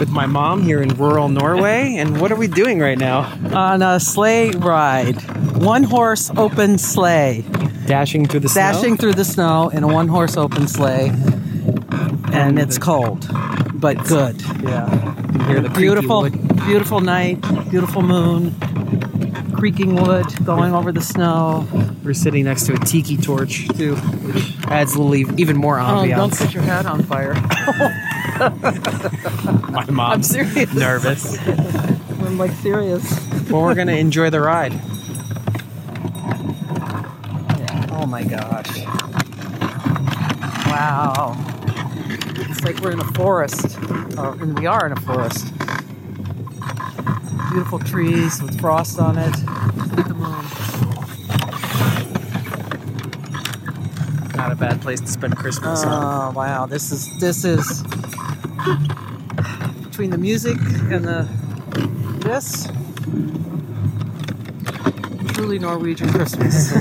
with my mom here in rural Norway. And what are we doing right now? On a sleigh ride. One horse open sleigh. Dashing through the Dashing snow? through the snow in a one horse open sleigh. And it's cold, but good. Yeah. You hear the Beautiful, wood. beautiful night, beautiful moon, creaking wood going over the snow. We're sitting next to a tiki torch, too, which adds a little even more Oh, don't ambiance. set your head on fire. my mom's I'm serious. nervous. I'm like serious. well, we're going to enjoy the ride. Oh my gosh. Wow. It's like we're in a forest. Or, and we are in a forest. Beautiful trees with frost on it. Look at the moon. Not a bad place to spend Christmas. huh? Oh wow, this is this is between the music and the this truly Norwegian Christmas.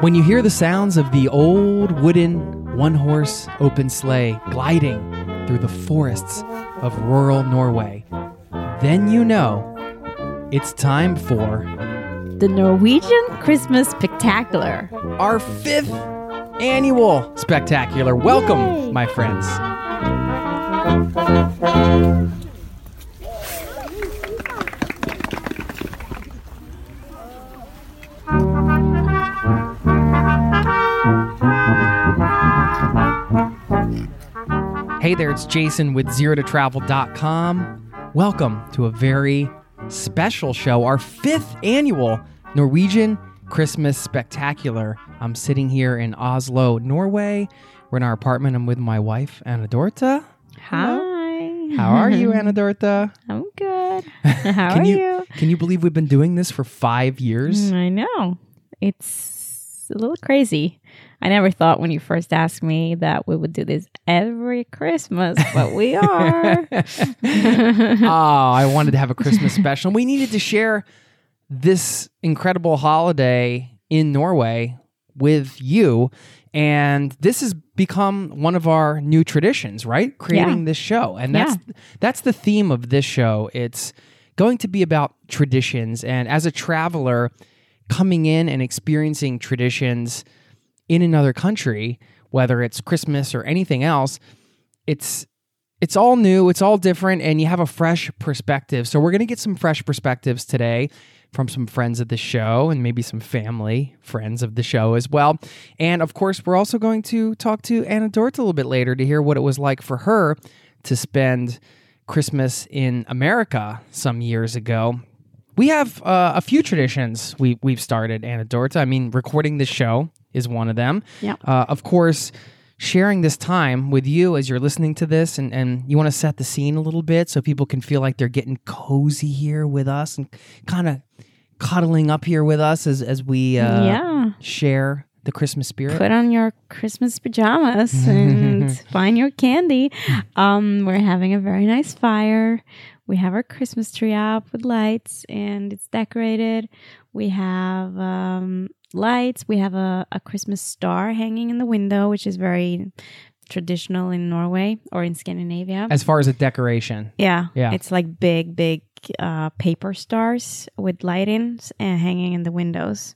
When you hear the sounds of the old wooden one horse open sleigh gliding through the forests of rural Norway, then you know it's time for The Norwegian Christmas Spectacular. our fifth annual spectacular. Welcome, Yay. my friends. Hey there, it's Jason with ZeroToTravel.com. Welcome to a very special show, our fifth annual Norwegian Christmas Spectacular. I'm sitting here in Oslo, Norway. We're in our apartment. I'm with my wife, Anne-Dorthe. Hi. How are you, Anne-Dorthe? I'm good. How Can are you, you? Can you believe we've been doing this for five years? Mm, I know. It's a little crazy. I never thought when you first asked me that we would do this every Christmas, but we are. oh, I wanted to have a Christmas special. We needed to share this incredible holiday in Norway with you. And this has become one of our new traditions, right? Creating Yeah. this show. And that's that's the theme of this show. It's going to be about traditions and as a traveler coming in and experiencing traditions in another country, whether it's Christmas or anything else, it's it's all new, it's all different, and you have a fresh perspective. So we're gonna get some fresh perspectives today from some friends of the show and maybe some family friends of the show as well. And of course, we're also going to talk to Anne-Dorthe little bit later to hear what it was like for her to spend Christmas in America some years ago. We have uh, a few traditions we we've started, Anne-Dorthe. I mean, recording this show is one of them. Yeah. Uh, of course, sharing this time with you as you're listening to this, and, and you want to set the scene a little bit so people can feel like they're getting cozy here with us and kind of cuddling up here with us as as we uh, yeah. share the Christmas spirit. Put on your Christmas pajamas and find your candy. Um, we're having a very nice fire. We have our Christmas tree up with lights and it's decorated. We have um, lights. We have a, a Christmas star hanging in the window, which is very traditional in Norway or in Scandinavia. As far as a decoration. yeah, Yeah. It's like big, big uh, paper stars with lightings and hanging in the windows.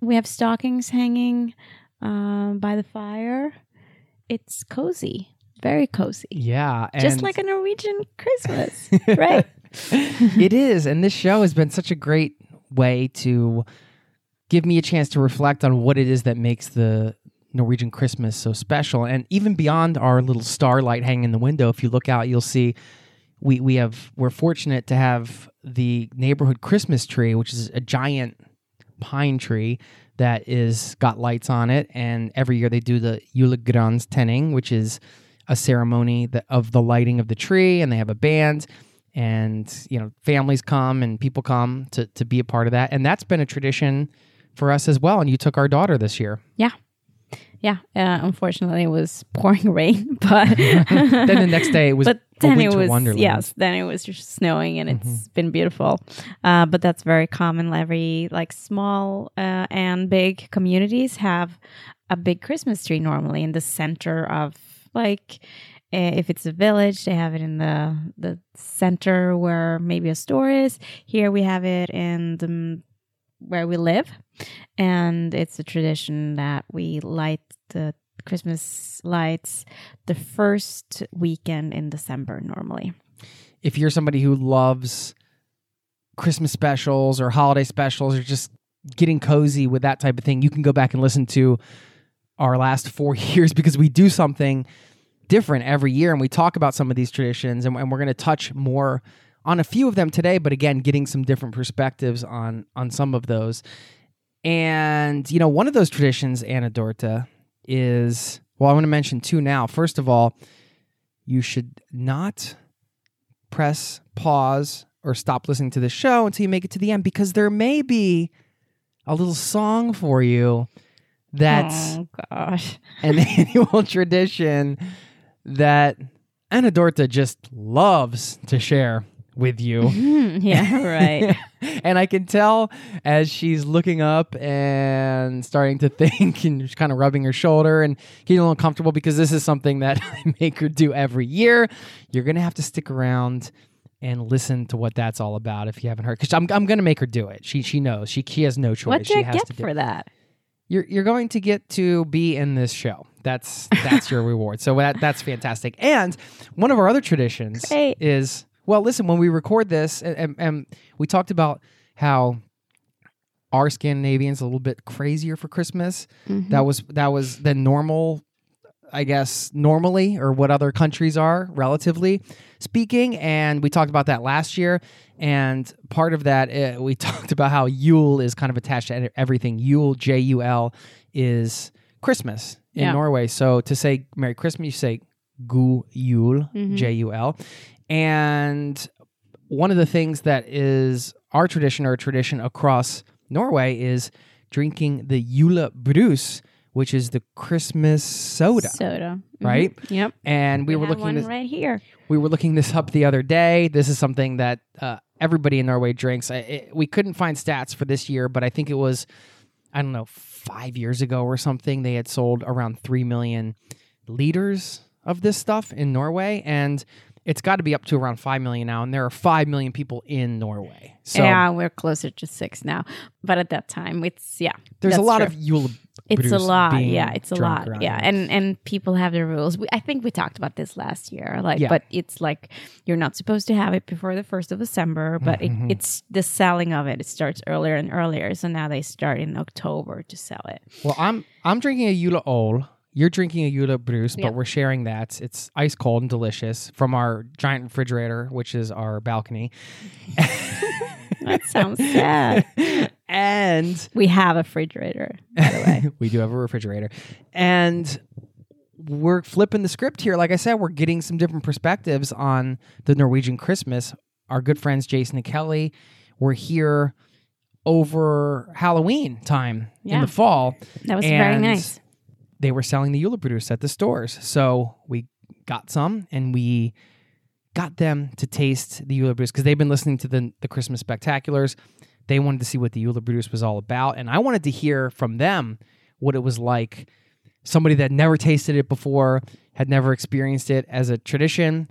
We have stockings hanging um, by the fire. It's cozy, very cozy, Yeah. just like a Norwegian Christmas, right? it is. And this show has been such a great way to give me a chance to reflect on what it is that makes the Norwegian Christmas so special. And even beyond our little starlight hanging in the window, if you look out, you'll see we, we have we're fortunate to have the neighborhood Christmas tree, which is a giant pine tree that is got lights on it. And every year they do the Julegrans tenning, which is a ceremony that, of the lighting of the tree, and they have a band and you know families come and people come to to be a part of that and that's been a tradition for us as well and you took our daughter this year Yeah. Yeah. Uh, unfortunately, it was pouring rain, but then the next day it was but then it was wonderland yes. Then it was just snowing, and it's been beautiful. Uh, but that's very common. Every like small uh, and big communities have a big Christmas tree normally in the center of like. Uh, If it's a village, they have it in the the center where maybe a store is. Here we have it in the where we live, and it's a tradition that we light the Christmas lights the first weekend in December normally. if you're somebody who loves christmas specials or holiday specials or just getting cozy with that type of thing you can go back and listen to our last four years because we do something different every year and we talk about some of these traditions and, and we're going to touch more on a few of them today but again getting some different perspectives on on some of those and you know one of those traditions Anne-Dorthe is well i want to mention two now first of all you should not press pause or stop listening to the show until you make it to the end because there may be a little song for you that's oh gosh. an annual tradition that Anne-Dorthe just loves to share with you. Hmm, yeah, right. and I can tell as she's looking up and starting to think and she's kind of rubbing her shoulder and getting a little uncomfortable because this is something that I make her do every year. You're going to have to stick around and listen to what that's all about if you haven't heard. Because I'm, I'm going to make her do it. She she knows. She, she has no choice. what she do I has get to for that? You're, you're going to get to be in this show. That's that's your reward. So that that's fantastic. And one of our other traditions Great. is well, listen, when we record this, and, and, and we talked about how our Scandinavians a little bit crazier for Christmas. Mm-hmm. That was that was the normal, I guess, normally or what other countries are relatively speaking. And we talked about that last year. And part of that, uh, we talked about how Yule is kind of attached to everything. Yule, J U L, is Christmas in Yeah. Norway. So to say Merry Christmas, you say Gu Jul, Mhm. J U L. And one of the things that is our tradition or a tradition across Norway is drinking the Julebrus, which is the Christmas soda. Soda. Mhm. Right? Yep. And we, were looking one this, right here. we were looking this up the other day. This is something that uh, everybody in Norway drinks. I, it, we couldn't find stats for this year, but I think it was I don't know five years ago or something. They had sold around three million liters of this stuff in Norway, and it's got to be up to around five million now. And there are five million people in Norway. So yeah, we're closer to six now. But at that time, it's yeah. there's a lot true. of Yule. It's a lot, yeah. It's a lot, yeah. And and people have their rules. We, I think we talked about this last year, like, Yeah. but it's like you're not supposed to have it before the first of December. But Mhm. it, it's the selling of it. It starts earlier and earlier. So now they start in October to sell it. Well, I'm I'm drinking a Jule Ol. You're drinking a Julebrus, but Yeah. we're sharing that. It's ice cold and delicious from our giant refrigerator, which is our balcony. That sounds sad. and We have a refrigerator, by the way. we do have a refrigerator. And we're flipping the script here. Like I said, we're getting some different perspectives on the Norwegian Christmas. Our good friends Jason and Kelly were here over Halloween time in the fall. That was very nice. They were selling the Julebrus at the stores. So we got some and we got them to taste the Julebrus because they've been listening to the, the Christmas spectaculars. They wanted to see what the Julebrus was all about. And I wanted to hear from them what it was like somebody that never tasted it before, had never experienced it as a tradition,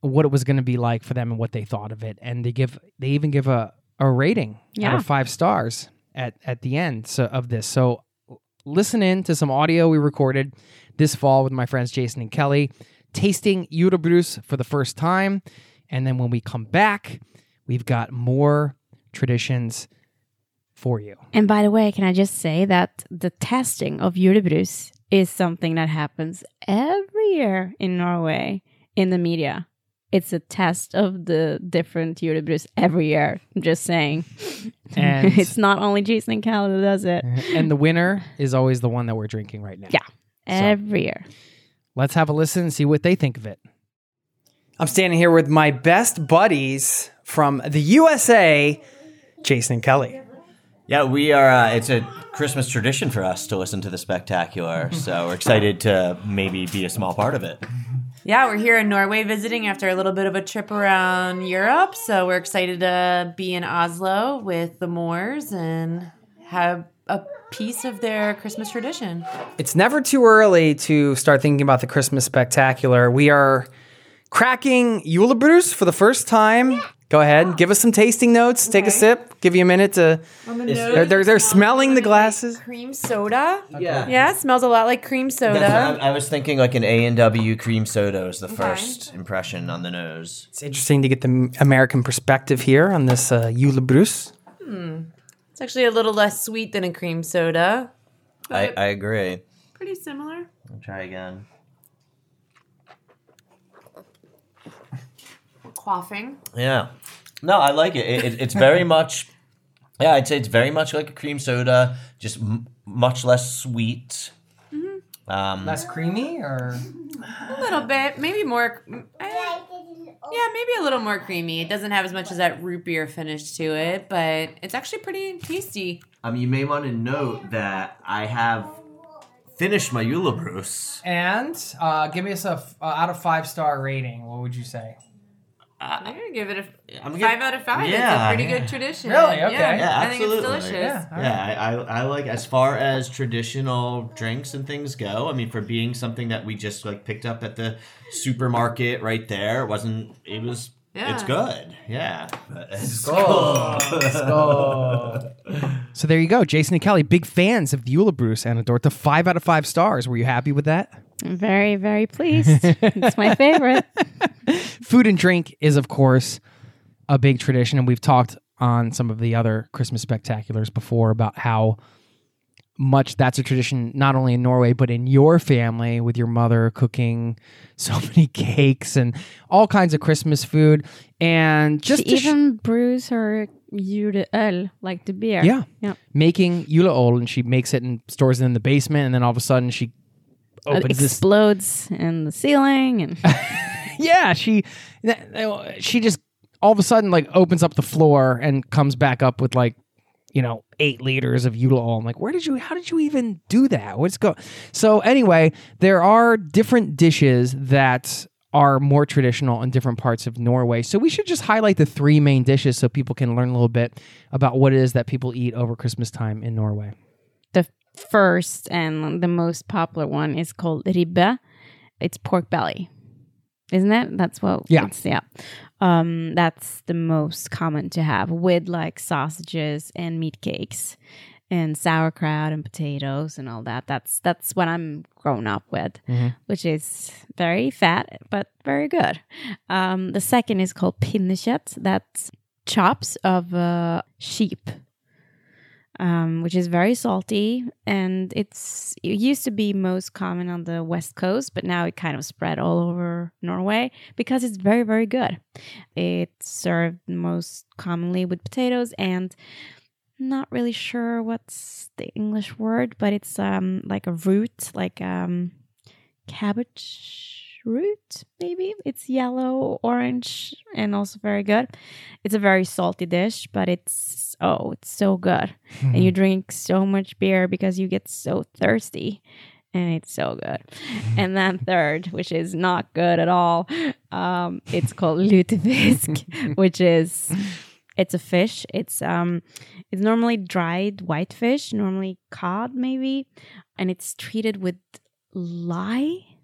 what it was going to be like for them and what they thought of it. And they give they even give a a rating out of 5 stars at at the end so, of this. So listen in to some audio we recorded this fall with my friends Jason and Kelly, tasting Julebrus for the first time. And then when we come back, we've got more traditions for you. And by the way, can I just say that the testing of julebrus is something that happens every year in Norway in the media. It's a test of the different julebrus every year. I'm just saying. And it's not only Jason and Cal that does it. and the winner is always the one that we're drinking right now. Yeah. Every year. Let's have a listen and see what they think of it. I'm standing here with my best buddies from the USA, Jason and Kelly. Yeah, we are. Uh, it's a Christmas tradition for us to listen to the spectacular, so we're excited to maybe be a small part of it. Yeah, we're here in Norway visiting after a little bit of a trip around Europe. So we're excited to be in Oslo with the Moors and have a piece of their Christmas tradition. It's never too early to start thinking about the Christmas spectacular. We are cracking Julebrus for the first time. Go ahead, give us some tasting notes. Take a sip. Give you a minute to. On They're, they're, they're smelling the glasses. Cream soda. Yeah. Yeah, it smells a lot like cream soda. That's- I, I was thinking like an A and W cream soda was the first impression on the nose. It's interesting to get the American perspective here on this uh, Julebrus. It's actually a little less sweet than a cream soda. I, I agree. Pretty similar. I'll try again. Quaffing. Yeah. No, I like it. it, it it's very much. Yeah, I'd say it's very much like a cream soda, just m- much less sweet. Um, Less creamy, or A little bit. Maybe more. eh, Yeah, maybe a little more creamy. It doesn't have as much as that root beer finish to it, but it's actually pretty tasty. Um, you may want to note that I have finished my Julebrus. and uh, give me us a f- uh, out of five star rating. What would you say? Uh, I'm gonna give it a I'm five gonna- out of five. Yeah, it's a pretty yeah. good tradition. Really? Okay. Yeah, Yeah, I think it's absolutely. delicious. Yeah. Yeah, I, I, I like as far as traditional drinks and things go. I mean, for being something that we just like picked up at the supermarket right there, it wasn't. It was. It's good. Yeah. But it's So there you go, Jason and Kelly, big fans of the Julebrus anecdote. Five out of five stars. Were you happy with that? I'm very, very pleased. it's my favorite. Food and drink is, of course, a big tradition, and we've talked on some of the other Christmas spectaculars before about how much that's a tradition not only in Norway but in your family with your mother cooking so many cakes and all kinds of Christmas food and just She to sh- even brews her juleöl, like the beer. yeah Yeah. making juleöl and she makes it and stores it in the basement and then all of a sudden she Uh, opens this explodes in the ceiling and yeah, she uh, she just all of a sudden like opens up the floor and comes back up with like you know eight liters of Utalol. I'm like, where did you? How did you even do that? What's go? So anyway, there are different dishes that are more traditional in different parts of Norway. So we should just highlight the three main dishes so people can learn a little bit about what it is that people eat over Christmas time in Norway. the first and the most popular one is called ribbe. It's pork belly. Isn't it? That's what Yeah. it's yeah. Um that's the most common to have with like sausages and meat cakes and sauerkraut and potatoes and all that. That's that's what I'm grown up with, which is very fat but very good. Um the second is called pinnekjøtt. That's chops of uh, sheep um, which is very salty and it's it used to be most common on the west coast but now it kind of spread all over norway because it's very very good. It's served most commonly with potatoes and not really sure what's the english word but it's um like a root like um cabbage root maybe it's yellow orange and also very good it's a very salty dish but it's oh it's so good and you drink so much beer because you get so thirsty and it's so good and then third which is not good at all um, it's called lutefisk which is It's a fish. It's um, it's normally dried white fish, normally cod maybe, and it's treated with lye.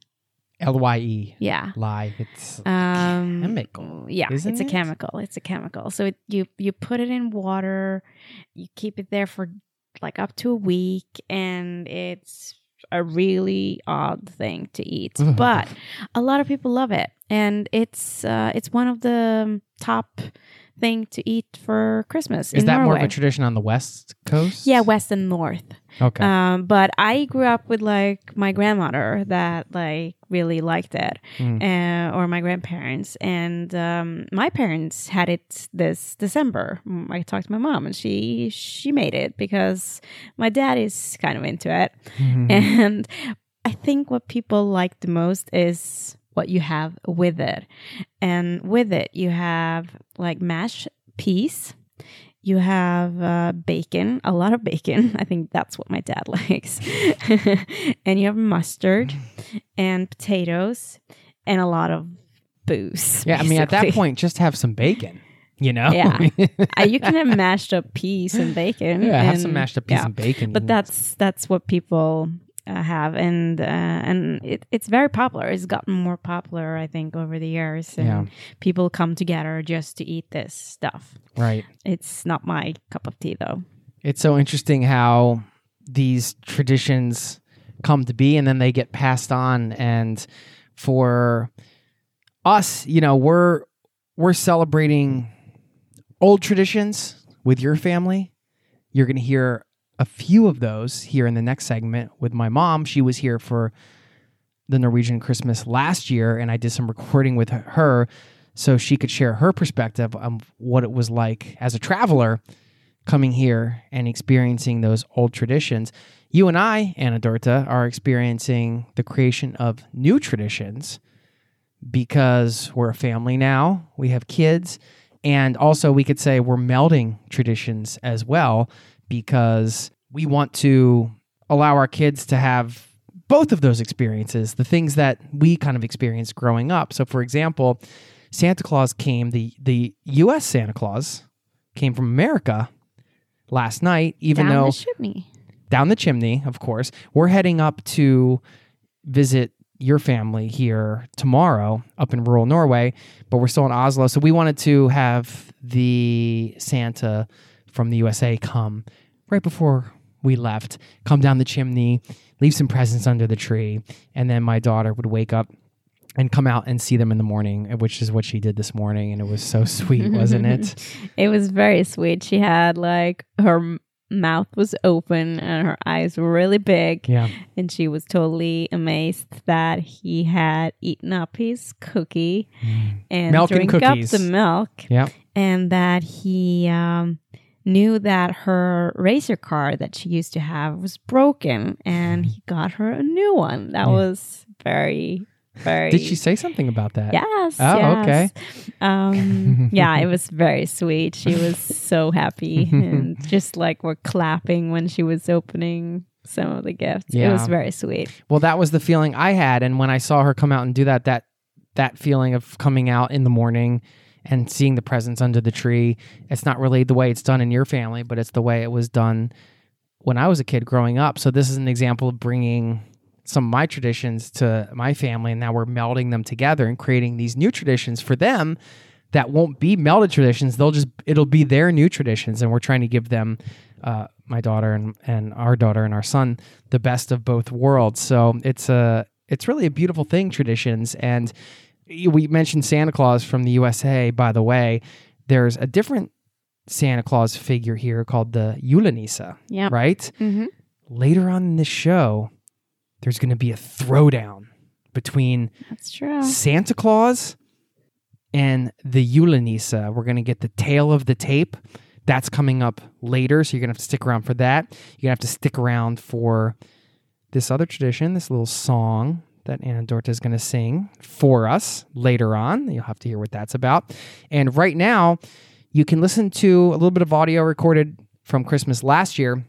L Y E. Yeah. Lie. It's Um, chemical. yeah, it's a it? chemical. It's a chemical. So it, you you put it in water, you keep it there for like up to a week, and it's a really odd thing to eat. but a lot of people love it, and it's uh, it's one of the top thing to eat for Christmas. Is that more of a tradition on the West Coast? Yeah, west and north. Okay. Um, but I grew up with like my grandmother that like really liked it, Mm. uh, or my grandparents, and um, my parents had it this December. Mm, I talked to my mom, and she she made it because my dad is kind of into it, Mhm. and I think what people like the most is what you have with it, and with it you have like mashed peas. You have uh, bacon, a lot of bacon. I think that's what my dad likes. and you have mustard and potatoes and a lot of booze. yeah, I mean, at that point, just have some bacon. You know? Yeah. Uh, you can have mashed up peas and bacon. yeah, have some mashed up peas yeah. and bacon. But that's that's what people uh, have, and uh, and it, it's very popular. It's gotten more popular, I think, over the years. And Yeah. people come together just to eat this stuff. right. It's not my cup of tea, though. It's so interesting how these traditions come to be and then they get passed on and for us, you know, we're we're celebrating old traditions with your family. You're going to hear a few of those here in the next segment with my mom. She was here for the Norwegian Christmas last year and I did some recording with her so she could share her perspective on what it was like as a traveler coming here and experiencing those old traditions. You and I, Anne-Dorthe, are experiencing the creation of new traditions because we're a family now. We have kids. And also, we could say we're melding traditions as well because we want to allow our kids to have both of those experiences, the things that we kind of experienced growing up. So, for example, Santa Claus came, the, the US Santa Claus came from America last night, even Down though the chimney. down the chimney, of course. We're heading up to visit your family here tomorrow up in rural Norway, but we're still in Oslo. So we wanted to have the Santa from the USA come right before we left, come down the chimney, leave some presents under the tree, and then my daughter would wake up and come out and see them in the morning, which is what she did this morning. And it was so sweet, wasn't it? It was very sweet. She had like her mouth was open and her eyes were really big. Yeah. And she was totally amazed that he had eaten up his cookie and Milk and drink up the milk. Yeah. And that he um, knew that her razor car that she used to have was broken and he got her a new one. That Yeah. was very, very. Did she say something about that? Yes. Oh, yes. okay. Um, yeah, it was very sweet. She was so happy and just like we're clapping when she was opening some of the gifts. Yeah. It was very sweet. Well, that was the feeling I had, and when I saw her come out and do that, that that feeling of coming out in the morning and seeing the presents under the tree, it's not really the way it's done in your family, but it's the way it was done when I was a kid growing up. So this is an example of bringing some of my traditions to my family, and now we're melding them together and creating these new traditions for them that won't be melded traditions. They'll just it'll be their new traditions, and we're trying to give them, uh, my daughter and and our daughter and our son, the best of both worlds. So it's a it's really a beautiful thing, traditions. And we mentioned Santa Claus from the USA. By the way, there's a different Santa Claus figure here called the Julenisse, Yep. right? Mm-hmm. Later on in the show, there's going to be a throwdown between That's true. Santa Claus and the Julenisse. We're going to get the tail of the tape. That's coming up later, so you're going to have to stick around for that. You're going to have to stick around for this other tradition, this little song that Anne-Dorthe is going to sing for us later on. You'll have to hear what that's about. And right now, you can listen to a little bit of audio recorded from Christmas last year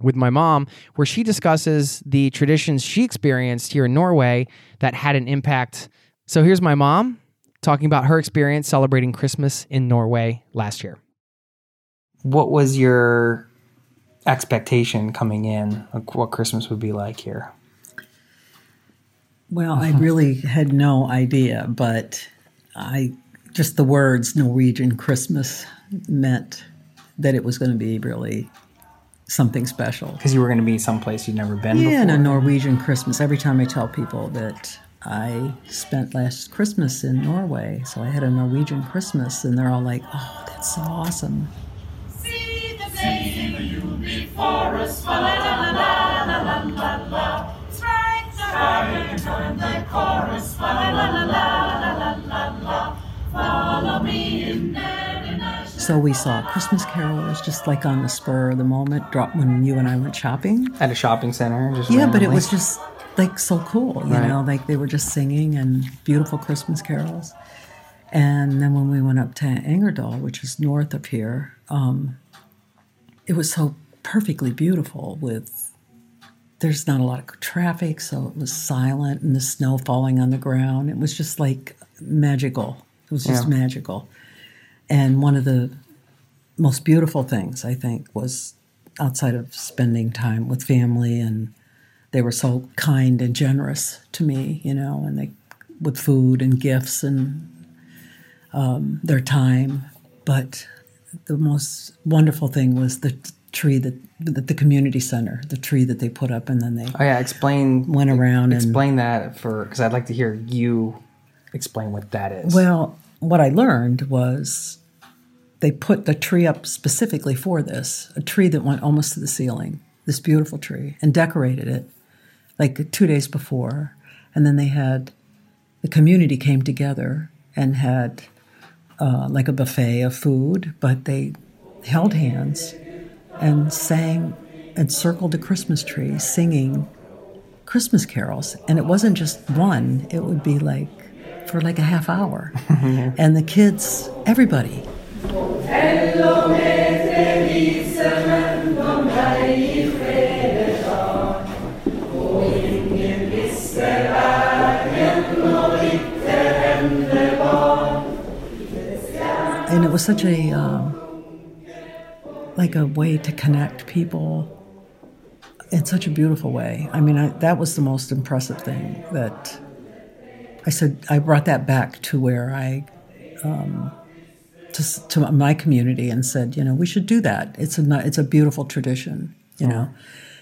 with my mom, where she discusses the traditions she experienced here in Norway that had an impact. So here's my mom talking about her experience celebrating Christmas in Norway last year. what was your expectation coming in? Like what Christmas would be like here? Well, I uh-huh. really had no idea, but I just the words Norwegian Christmas meant that it was going to be really something special. Because you were going to be someplace you'd never been Yeah, and a before. Norwegian Christmas. Every time I tell people that I spent last Christmas in Norway, so I had a Norwegian Christmas, and they're all like, "Oh, that's so awesome." So we saw Christmas carolers just like on the spur of the moment. Drop when you and I went shopping. At a shopping center. Just Yeah, but it was just like so cool, you Right. know, like they were just singing and beautiful Christmas carols. And then when we went up to Engerdal, which is north of here, um, it was so perfectly beautiful with there's not a lot of traffic, so it was silent and the snow falling on the ground. It was just like magical. It was just Yeah. magical. And one of the most beautiful things, I think, was outside of spending time with family and they were so kind and generous to me, you know, and they with food and gifts and um, their time. But the most wonderful thing was the tree that, that the community center, the tree that they put up, and then they Oh yeah, explain. went around and Explain that for because I'd like to hear you explain what that is. Well, what I learned was they put the tree up specifically for this, a tree that went almost to the ceiling, this beautiful tree, and decorated it like two days before. And then they had the community came together and had uh, like a buffet of food, but they held hands and sang and circled the Christmas tree, singing Christmas carols. And it wasn't just one, it would be like for like a half hour. and the kids, everybody. And it was such a, um, like a way to connect people in such a beautiful way. I mean, I, that was the most impressive thing that I said, I brought that back to where I, um, to, to my community and said, you know, we should do that. It's a, it's a beautiful tradition, you know.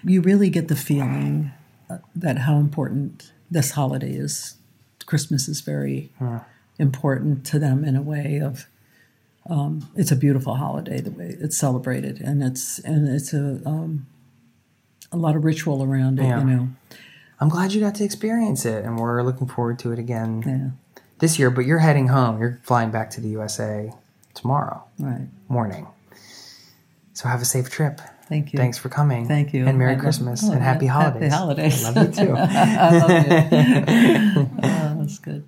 You really get the feeling uh, that how important this holiday is. Christmas is very important to them in a way of, um, it's a beautiful holiday the way it's celebrated and it's, and it's a, um, a lot of ritual around it, Yeah. you know. I'm glad you got to experience it, and we're looking forward to it again Yeah, this year. But you're heading home. You're flying back to the USA tomorrow right. morning. So have a safe trip. Thank you. Thanks for coming. Thank you. And Merry I love- Christmas oh, and happy holidays. Happy holidays. I love you too. I love you. oh, that's good.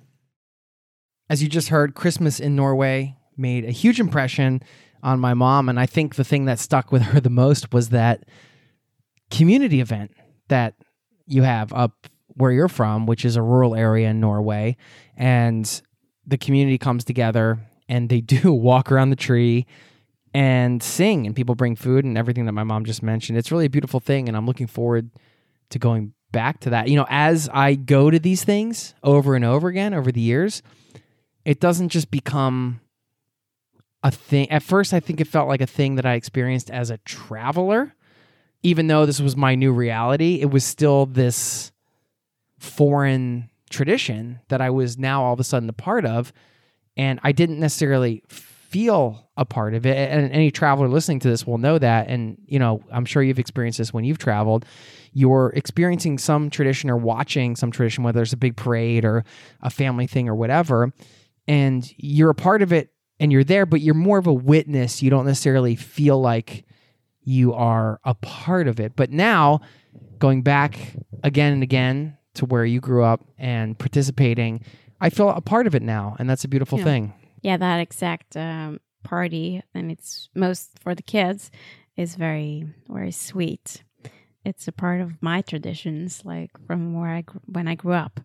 as you just heard, Christmas in Norway made a huge impression on my mom. And I think the thing that stuck with her the most was that community event that you have up where you're from, which is a rural area in Norway. And the community comes together and they do walk around the tree and sing, and people bring food and everything that my mom just mentioned. It's really a beautiful thing. And I'm looking forward to going back to that. You know, as I go to these things over and over again over the years, it doesn't just become a thing. At first, I think it felt like a thing that I experienced as a traveler. Even though this was my new reality, it was still this foreign tradition that I was now all of a sudden a part of. And I didn't necessarily feel a part of it. And any traveler listening to this will know that. And, you know, I'm sure you've experienced this when you've traveled. You're experiencing some tradition or watching some tradition, whether it's a big parade or a family thing or whatever. And you're a part of it and you're there, but you're more of a witness. You don't necessarily feel like you are a part of it. But now, going back again and again to where you grew up and participating, I feel a part of it now. And that's a beautiful Yeah. thing. Yeah, that exact um, party, and it's most for the kids, is very, very sweet. It's a part of my traditions, like from where I gr- when I grew up,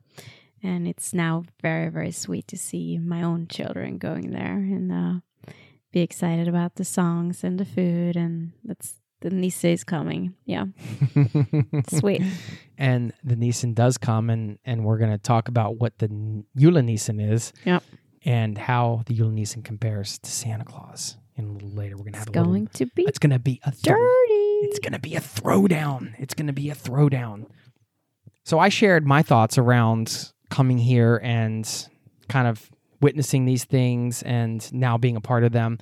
and it's now very, very sweet to see my own children going there, and uh, be excited about the songs and the food, and that's the Nisse is coming. Yeah, sweet. and the Nissen does come, and and we're gonna talk about what the Yule Nissen is. Yep. And how the Yule Nissen compares to Santa Claus. And a little later, we're gonna have It's a little. going to be It's gonna be a throw- dirty. It's gonna be a throwdown. It's gonna be a throwdown. So I shared my thoughts around coming here and kind of witnessing these things and now being a part of them.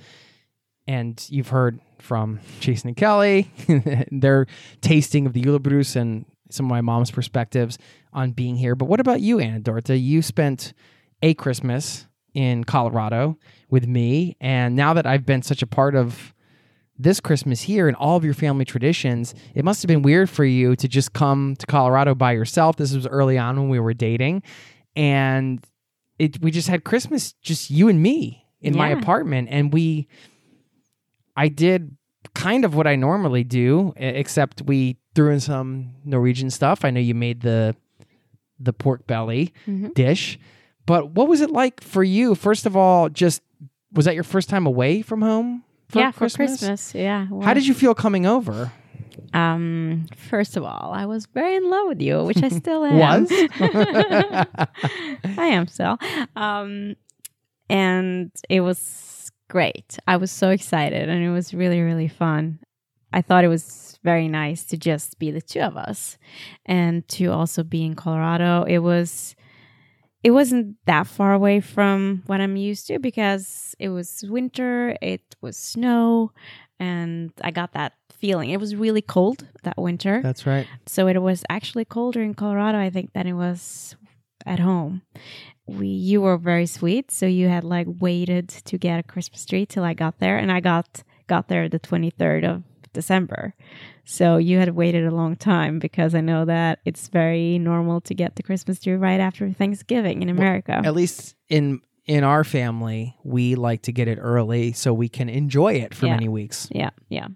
And you've heard from Jason and Kelly, their tasting of the Julebrus and some of my mom's perspectives on being here. But what about you, Anne-Dorthe? You spent a Christmas in Colorado with me. And now that I've been such a part of this Christmas here and all of your family traditions, it must have been weird for you to just come to Colorado by yourself. This was early on when we were dating. And it we just had Christmas just you and me in my apartment and we I did kind of what I normally do except we threw in some Norwegian stuff. I know you made the the pork belly Mhm. dish. But what was it like for you? First of all, just was that your first time away from home? Yeah, for Christmas. Yeah. How did you feel coming over? Um, first of all, I was very in love with you, which I still am. Was? I am still. Um, and it was great. I was so excited, and it was really, really fun. I thought it was very nice to just be the two of us, and to also be in Colorado. It was. It wasn't that far away from what I'm used to because it was winter, it was snow, and I got that feeling. It was really cold that winter. That's right. So it was actually colder in Colorado, I think, than it was at home. We you were very sweet, so you had like waited to get a Christmas tree till I got there, and I got got there the twenty third of December. So you had waited a long time because I know that it's very normal to get the Christmas tree right after Thanksgiving in America. At least in in our family, we like to get it early so we can enjoy it for Yeah. many weeks. Yeah, yeah.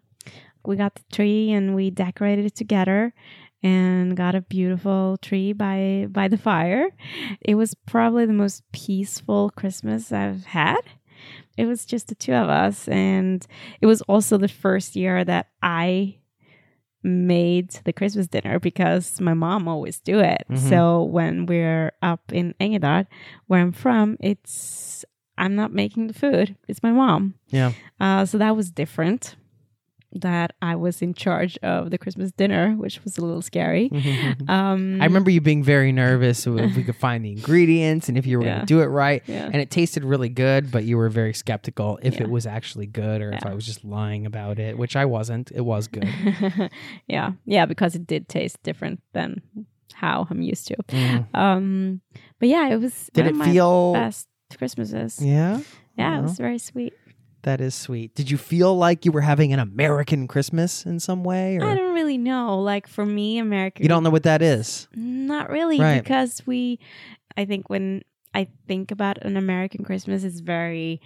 We got the tree and we decorated it together and got a beautiful tree by by the fire. It was probably the most peaceful Christmas I've had. It was just the two of us and it was also the first year that I made the Christmas dinner because my mom always do it. Mhm. So when we're up in Engerdal, where I'm from, it's I'm not making the food. It's my mom. Yeah. Uh, so that was different. That I was in charge of the Christmas dinner, which was a little scary. Um, I remember you being very nervous if we could find the ingredients and if you were going to do it right. Yeah. And it tasted really good, but you were very skeptical if Yeah. it was actually good or if I was just lying about it, which I wasn't. It was good. yeah, yeah, because it did taste different than how I'm used to. Mhm. Um, but yeah, it was Did one it feel? best Christmases. Yeah. Yeah, it was very sweet. That is sweet. Did you feel like you were having an American Christmas in some way? Or I don't really know. Like for me, American. you don't know what that is? Not really, Right. because we, I think when I think about an American Christmas, it's very,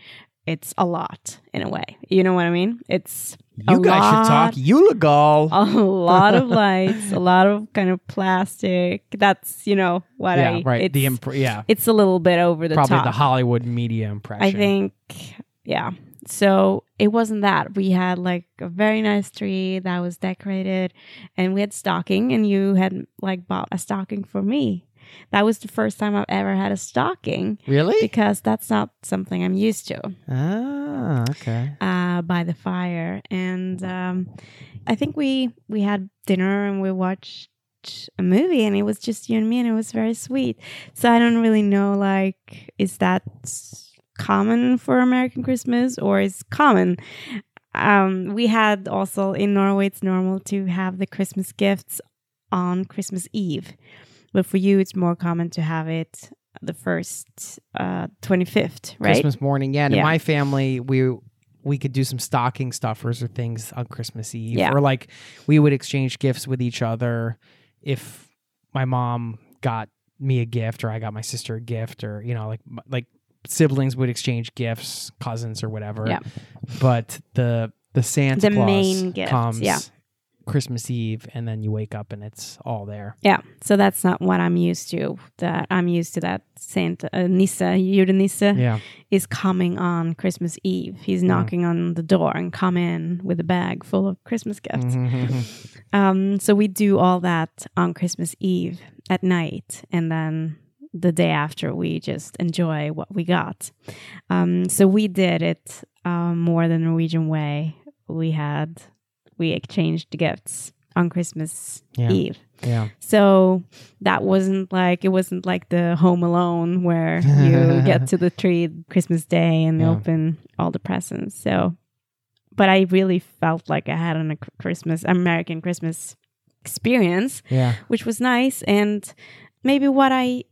it's a lot in a way. You know what I mean? It's a You guys should talk lot- Ulegal. a lot of lights, a lot of kind of plastic. That's you know what yeah, I right. The imp- yeah, it's a little bit over the probably top. the Hollywood media impression. I think, yeah. So it wasn't that. We had like a very nice tree that was decorated, and we had stocking, and you had like bought a stocking for me. That was the first time I've ever had a stocking Really? because that's not something I'm used to. Ah, okay. Uh, by the fire, and um, I think we we had dinner and we watched a movie, and it was just you and me, and it was very sweet. So I don't really know, like, is that common for American Christmas or is common? Um, we had also in Norway, it's normal to have the Christmas gifts on Christmas Eve, but for you, it's more common to have it the first uh, 25th, right? Christmas morning. Yeah, and in my family, we we could do some stocking stuffers or things on Christmas Eve, Yeah. or like we would exchange gifts with each other. If my mom got me a gift, or I got my sister a gift, or you know, like like siblings would exchange gifts, cousins or whatever. Yeah. But the the Santa The Claus main gift, comes yeah. Christmas Eve, and then you wake up and it's all there. Yeah, so that's not what I'm used to. That I'm used to that Saint uh, Nissa, Yeah. is coming on Christmas Eve. He's knocking on the door and come in with a bag full of Christmas gifts. Um, so we do all that on Christmas Eve at night, and then the day after we just enjoy what we got. Um, so we did it um, more the Norwegian way. We had we exchanged gifts on Christmas Yeah. Eve. Yeah. So that wasn't like it wasn't like the Home Alone where you get to the tree Christmas Day and Yeah. open all the presents. So, but I really felt like I had an, a Christmas American Christmas experience, Yeah. which was nice. And maybe what I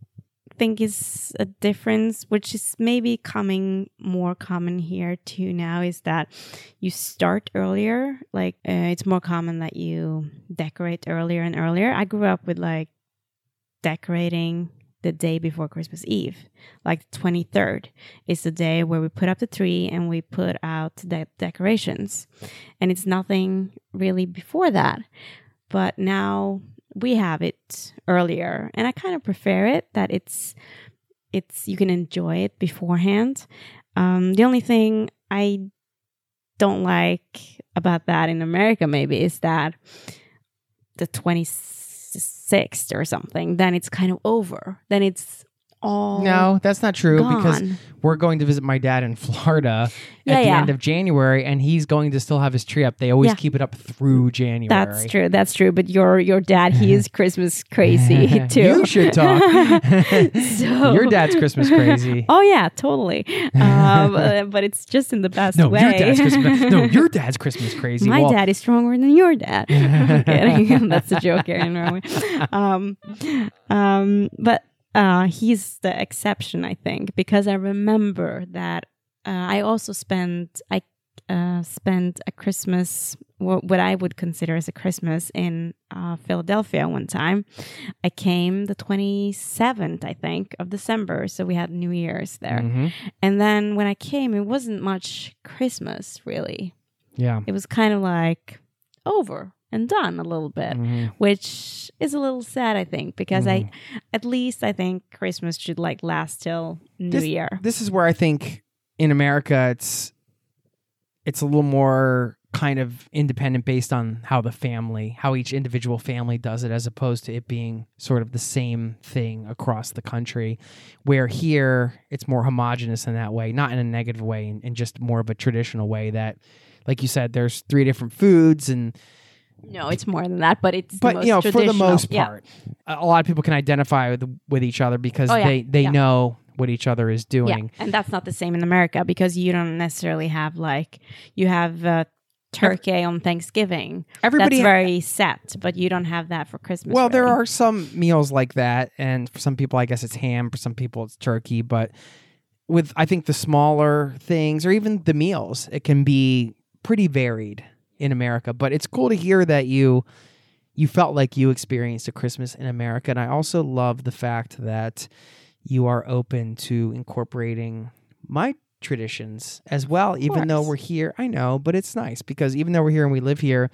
think is a difference, which is maybe coming more common here too now, is that you start earlier. Like uh, it's more common that you decorate earlier and earlier. I grew up with like decorating the day before Christmas Eve, like the 23rd is the day where we put up the tree and we put out the decorations. And it's nothing really before that. But now we have it earlier and I kind of prefer it that it's it's you can enjoy it beforehand. Um, the only thing I don't like about that in America maybe is that the 26th or something, then it's kind of over. Then it's all No, that's not true because we're going to visit my dad in Florida Yeah, at the yeah. end of January, and he's going to still have his tree up. They always Yeah. keep it up through January. That's true. That's true. But your your dad, he is Christmas crazy too. You should talk. So- Your dad's Christmas crazy. Oh yeah, totally. Um, uh, but it's just in the best no, way. your dad's Christmas. No, your dad's Christmas crazy. My Well, dad is stronger than your dad. That's a joke Norway. Um, um, but uh, he's the exception, I think, because I remember that uh, I also spent I uh, spent a Christmas what, what I would consider as a Christmas in uh, Philadelphia one time. I came the twenty seventh, I think, of December, so we had New Year's there. mhm. And then when I came, it wasn't much Christmas really Yeah. it was kind of like over and done a little bit, Mhm. which is a little sad, I think, because Mm-hmm. I, at least I think Christmas should like last till New This- Year. This is where I think in America it's it's a little more kind of independent based on how the family, how each individual family does it, as opposed to it being sort of the same thing across the country. Where here it's more homogenous in that way, not in a negative way, in just more of a traditional way that, like you said, there's three different foods and No, it's more than that, but it's the but most you know for the most part a a lot of people can identify with, with each other because Oh, yeah. they they Yeah. know what each other is Yeah, doing and that's not the same in America because you don't necessarily have like you have uh, turkey on Thanksgiving. Everybody that's ha- very set, but you don't have that for Christmas. Well, there are some meals like that, and for some people, I guess it's ham. For some people, it's turkey. But with I think the smaller things, or even the meals, it can be pretty varied in America. But it's cool to hear that you you felt like you experienced a Christmas in America, and I also love the fact that you are open to incorporating my traditions as well even though we're here i know but it's nice because even though we're here and we live here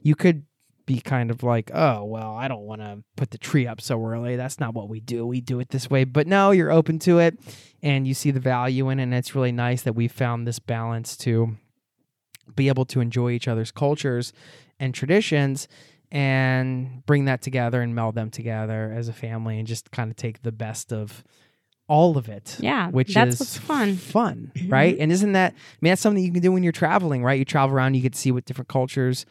you could be kind of like, oh, well, I don't want to put the tree up so early. That's not what we do. We do it this way. But no, you're open to it and you see the value in it. And it's really nice that we found this balance to be able to enjoy each other's cultures and traditions and bring that together and meld them together as a family and just kind of take the best of all of it. Yeah, Which that's is what's fun. Fun, mm-hmm. right? And isn't that, I mean, that's something you can do when you're traveling, right? You travel around, you get to see what different cultures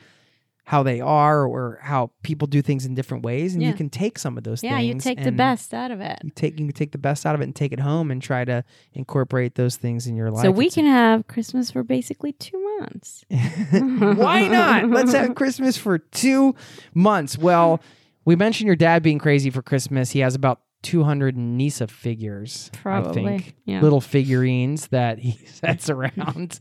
how they are or how people do things in different ways and you can take some of those things. yeah, you take the best out of it. you take you can take the best out of it and take it home and try to incorporate those things in your life So we It's- can have Christmas for basically two months. why not let's have christmas for two months well we mentioned your dad being crazy for christmas he has about 200 nisse figures i Probably, think yeah. little figurines that he sets around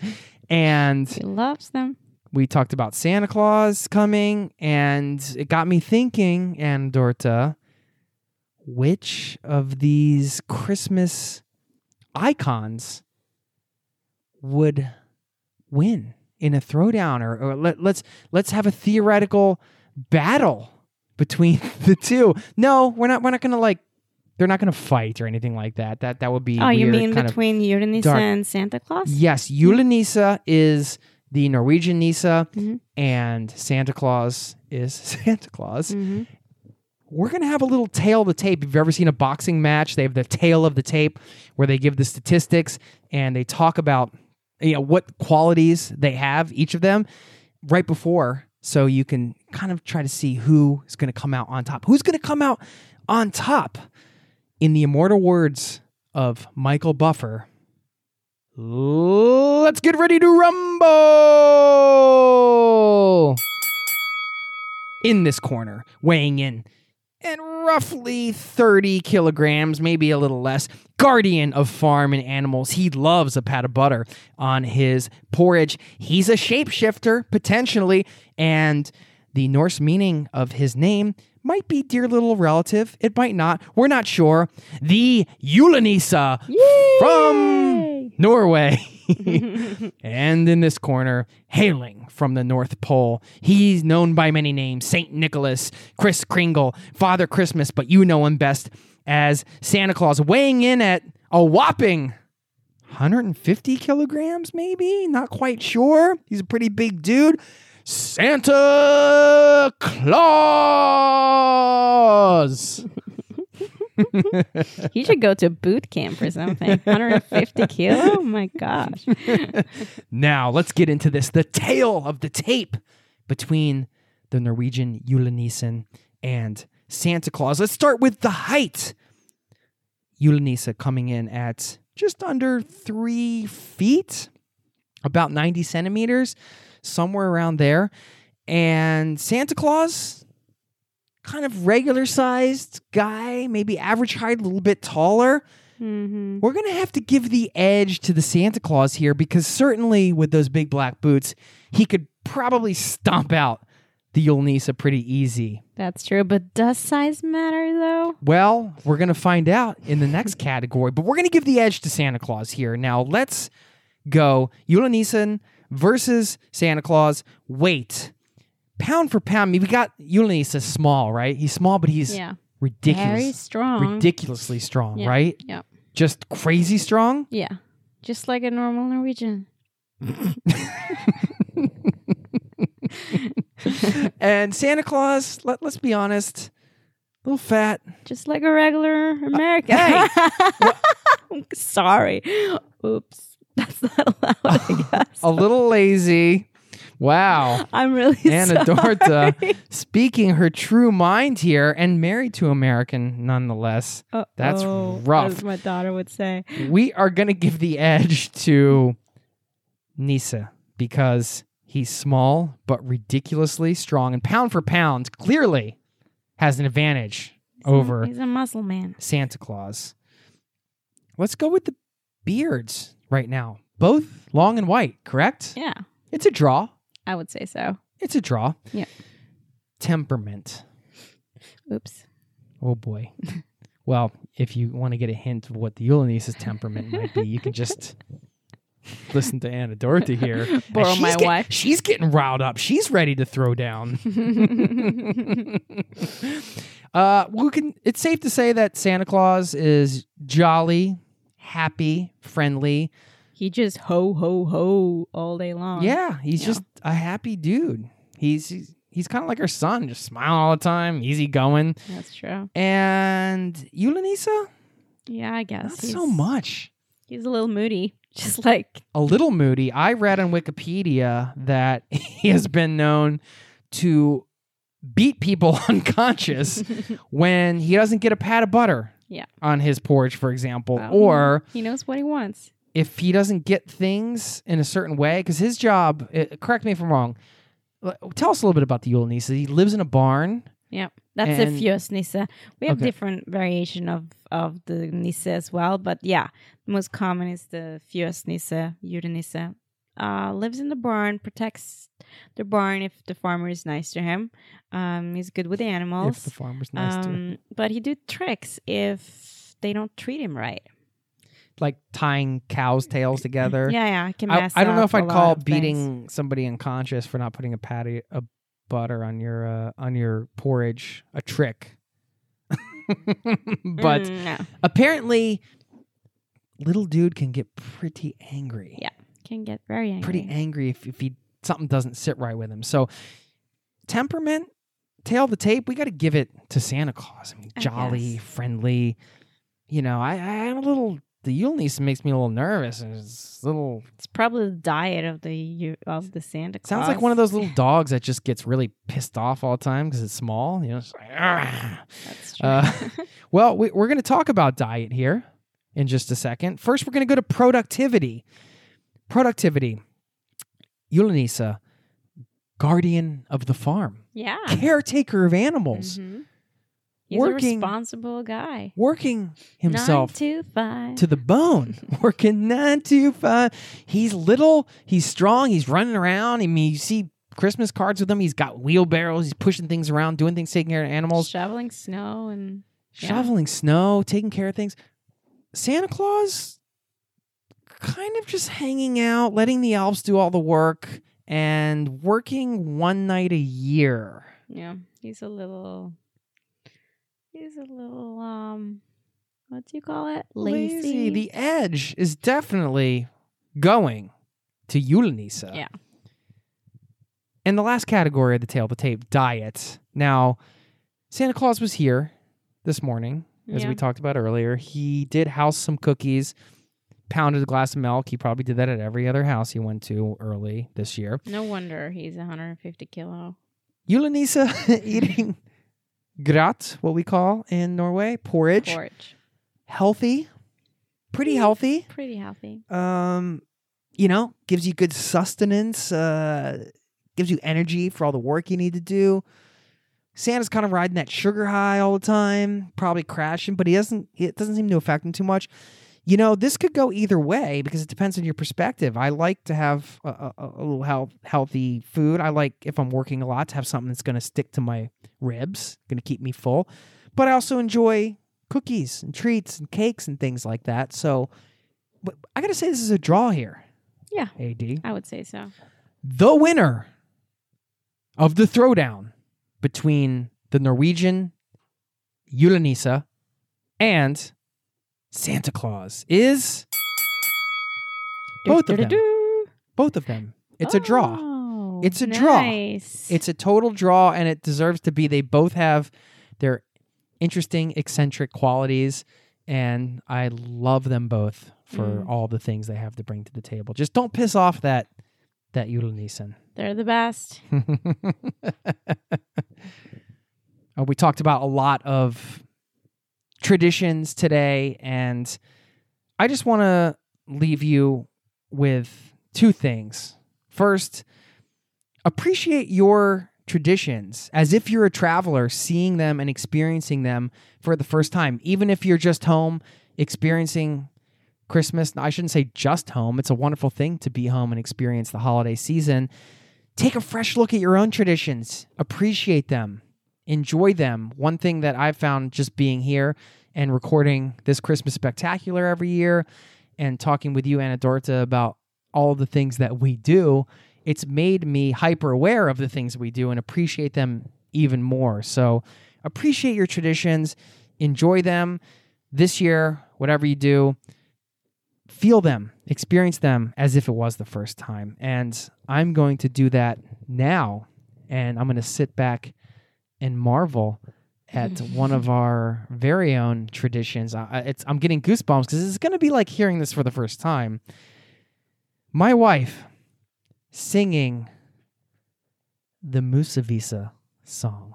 and He loves them. we talked about Santa Claus coming, and it got me thinking, Anne-Dorthe, which of these Christmas icons would win in a throwdown or, or let, let's let's have a theoretical battle between the two. No, we're not we're not gonna like they're not gonna fight or anything like that. That that would be Oh, you mean between Uranus dark- and Santa Claus? Yes, Yule Nisa is the Norwegian Nisse, Mhm. and Santa Claus is Santa Claus. Mhm. We're gonna have a little tail of the tape. If you've ever seen a boxing match, they have the tail of the tape where they give the statistics and they talk about you know what qualities they have each of them right before, so you can kind of try to see who is gonna come out on top. Who's gonna come out on top? In the immortal words of Michael Buffer, Let's get ready to rumble! In this corner, weighing in at roughly 30 kilograms, maybe a little less, guardian of farm and animals. He loves a pat of butter on his porridge. He's a shapeshifter, potentially, and the Norse meaning of his name might be dear little relative. It might not. We're not sure. The Julenisse from Norway. and in this corner, hailing from the North Pole, he's known by many names St. Nicholas, Kris Kringle, Father Christmas, but you know him best as Santa Claus, weighing in at a whopping 150 kilograms, maybe? Not quite sure. He's a pretty big dude. Santa Claus. He should go to boot camp or something. 150 kilo? Oh my gosh. Now, let's get into this. The tale of the tape between the Norwegian Julenissen and Santa Claus. Let's start with the height. Julenisse coming in at just under three feet, about 90 centimeters, somewhere around there. And Santa Claus, kind of regular sized guy, maybe average height, a little bit taller. hmm We're going to have to give the edge to the Santa Claus here because certainly with those big black boots, he could probably stomp out the Julenisse pretty easy. That's true. But does size matter though? Well, we're going to find out in the next category, but we're going to give the edge to Santa Claus here. Now, let's go Julenissen versus Santa Claus. Wait. Pound for pound, I mean, we got Julenisse small, right? He's small, but he's Yeah. ridiculous. Very strong. Ridiculously strong, Yeah. right? Yeah. Just crazy strong. Yeah. Just like a normal Norwegian. and Santa Claus, let, let's be honest, a little fat. Just like a regular uh, American. hey! Sorry. Oops. That's not allowed, I guess. a little lazy. Wow. I'm really Anna sorry. Dorthe speaking her true mind here and married to American nonetheless. That's Uh-oh, rough. As my daughter would say. We are going to give the edge to Nisse because he's small but ridiculously strong and pound for pound clearly has an advantage over He's a muscle man. Santa Claus. Let's go with the beards right now. Both long and white, correct? Yeah, It's a draw. I would say so. It's a draw. Yeah. Temperament. Oops. Oh boy. well, if you want to get a hint of what the Julenisse's temperament might be, you can just listen to Anne-Dorthe here. Borrow she's my get- wife. She's getting riled up. She's ready to throw down. uh, we can. It's safe to say that Santa Claus is jolly, happy, friendly. He just ho ho ho all day long. Yeah, he's Yeah. just a happy dude. He's he's, he's kind of like her son, just smiling all the time, easy going. that's true. And Julenisse, Yeah, I guess not so much. He's a little moody, just like A little moody. I read on Wikipedia that he has been known to beat people unconscious when he doesn't get a pat of butter Yeah. on his porch, for example, or he knows what he wants. If he doesn't get things in a certain way, because his job, uh, correct me if I'm wrong, tell us a little bit about the Julenisse. He lives in a barn. Yeah, that's And- a fierce Nisse. We have Okay. different variation of of the Nisse as well, but yeah, the most common is the fierce Nisse, Nisse. Uh, lives in the barn, protects the barn if the farmer is nice to him. Um, he's good with the animals. If the farmer's nice to him. um, but he do tricks if they don't treat him right. Like tying cows' tails together. Yeah, yeah. I can I, mess I don't know if I'd call of things. beating somebody unconscious for not putting a patty a butter on your uh, on your porridge a trick. but Mm, no. apparently little dude can get pretty angry. Yeah. can get very angry. Pretty angry if, if he something doesn't sit right with him. So temperament, tail of the tape, we got to give it to Santa Claus. I mean, jolly, guess. friendly. You know, I, I am a little. The Julenisse makes me a little nervous. It's a little. It's probably the diet of the of the Santa Claus. Sounds like one of those little dogs that just gets really pissed off all the time because it's small. You know, it's like, "Argh." That's true. Uh, well, we, we're going to talk about diet here in just a second. First, we're going to go to productivity. Productivity. Julenisse, guardian of the farm, yeah. caretaker of animals, Mhm. He's working- a responsible guy. working himself to to the bone, working nine to five. He's little, he's strong, he's running around. I mean, you see Christmas cards with him. He's got wheelbarrows, he's pushing things around, doing things, taking care of animals, shoveling snow and Yeah. shoveling snow, taking care of things. Santa Claus kind of just hanging out, letting the elves do all the work, and working one night a year. yeah, he's a little. He's a little um, what do you call it? Lazy. The edge is definitely going to Julenisse. Yeah. And the last category of the tail of the tape, diet. Now, Santa Claus was here this morning, as Yeah. we talked about earlier. He did house some cookies, pounded a glass of milk. He probably did that at every other house he went to early this year. No wonder he's 150 kilo. Yulenisa eating grøt, what we call in Norway, porridge. Porridge. Healthy, pretty healthy. Pretty healthy. um you know gives you good sustenance uh gives you energy for all the work you need to do santa's kind of riding that sugar high all the time probably crashing but he doesn't it doesn't seem to affect him too much you know this could go either way because it depends on your perspective i like to have a, a, a little health, healthy food i like if i'm working a lot to have something that's going to stick to my ribs going to keep me full but i also enjoy cookies and treats and cakes and things like that so I gotta say, this is a draw here. Yeah. AD. I would say so. The winner of the throwdown between the Norwegian Julenisse and Santa Claus is both of them. Both of them. It's a draw. Oh, It's a draw. nice. It's a total draw, and it deserves to be. They both have their interesting, eccentric qualities, and I love them both for Mm. all the things they have to bring to the table. Just don't piss off that that Julenissen. They're the best. Uh, we talked about a lot of traditions today, and I just want to leave you with two things. First, appreciate your traditions as if you're a traveler seeing them and experiencing them for the first time, even if you're just home experiencing Christmas. I shouldn't say just home, it's a wonderful thing to be home and experience the holiday season. Take a fresh look at your own traditions, appreciate them, enjoy them. One thing that I've found just being here and recording this Christmas spectacular every year and talking with you, Anne-Dorthe, about all the things that we do, it's made me hyper aware of the things we do and appreciate them even more. So appreciate your traditions, enjoy them this year, whatever you do. Feel them, experience them as if it was the first time. And I'm going to do that now. And I'm going to sit back and marvel at one of our very own traditions. I, I'm getting goosebumps because it's going to be like hearing this for the first time. My wife singing the Musevisa song.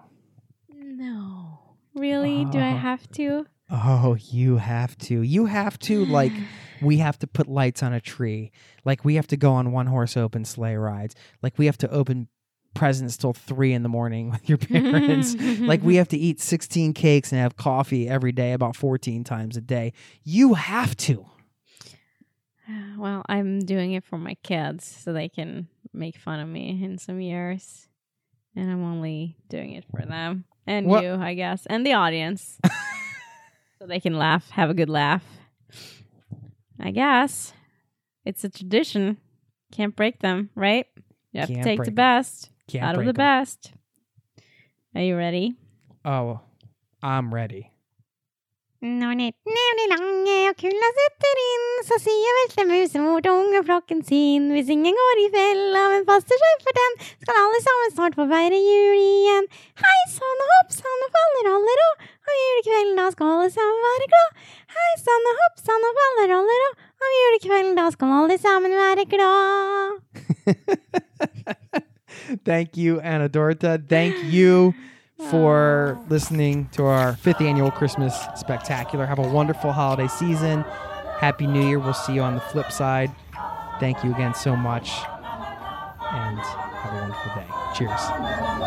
No. Really? Do I Oh. have to? Oh, you have to. You have to like we have to put lights on a tree. Like we have to go on one horse open sleigh rides. Like we have to open presents till three in the morning with your parents. like we have to eat 16 cakes and have coffee every day about 14 times a day. You have to. Well, I'm doing it for my kids so they can make fun of me in some years. And I'm only doing it for them and What- you, I guess, and the audience. so they can laugh, have a good laugh. I guess it's a tradition. Can't break them, right? You have Can't to take the best Can't out of the 'em. best. Are you ready? Oh, I'm ready. Når blir lange og kulda setter inn, så sier veslemor til ungeflokken sin hvis ingen går i fella, men passer seg for den, skal alle sammen snart få feire jul igjen. Hei sann og hopp sann og faller alle rå, og julekvelden da skal alle sammen være glad. Hei sann og hopp sann og faller alle rå, og julekvelden da skal alle sammen være glad. Thank you, Anne-Dorthe. Thank you for listening to our fifth annual Christmas spectacular. Have a wonderful holiday season. Happy New Year. We'll see you on the flip side. Thank you again so much. And have a wonderful day. Cheers.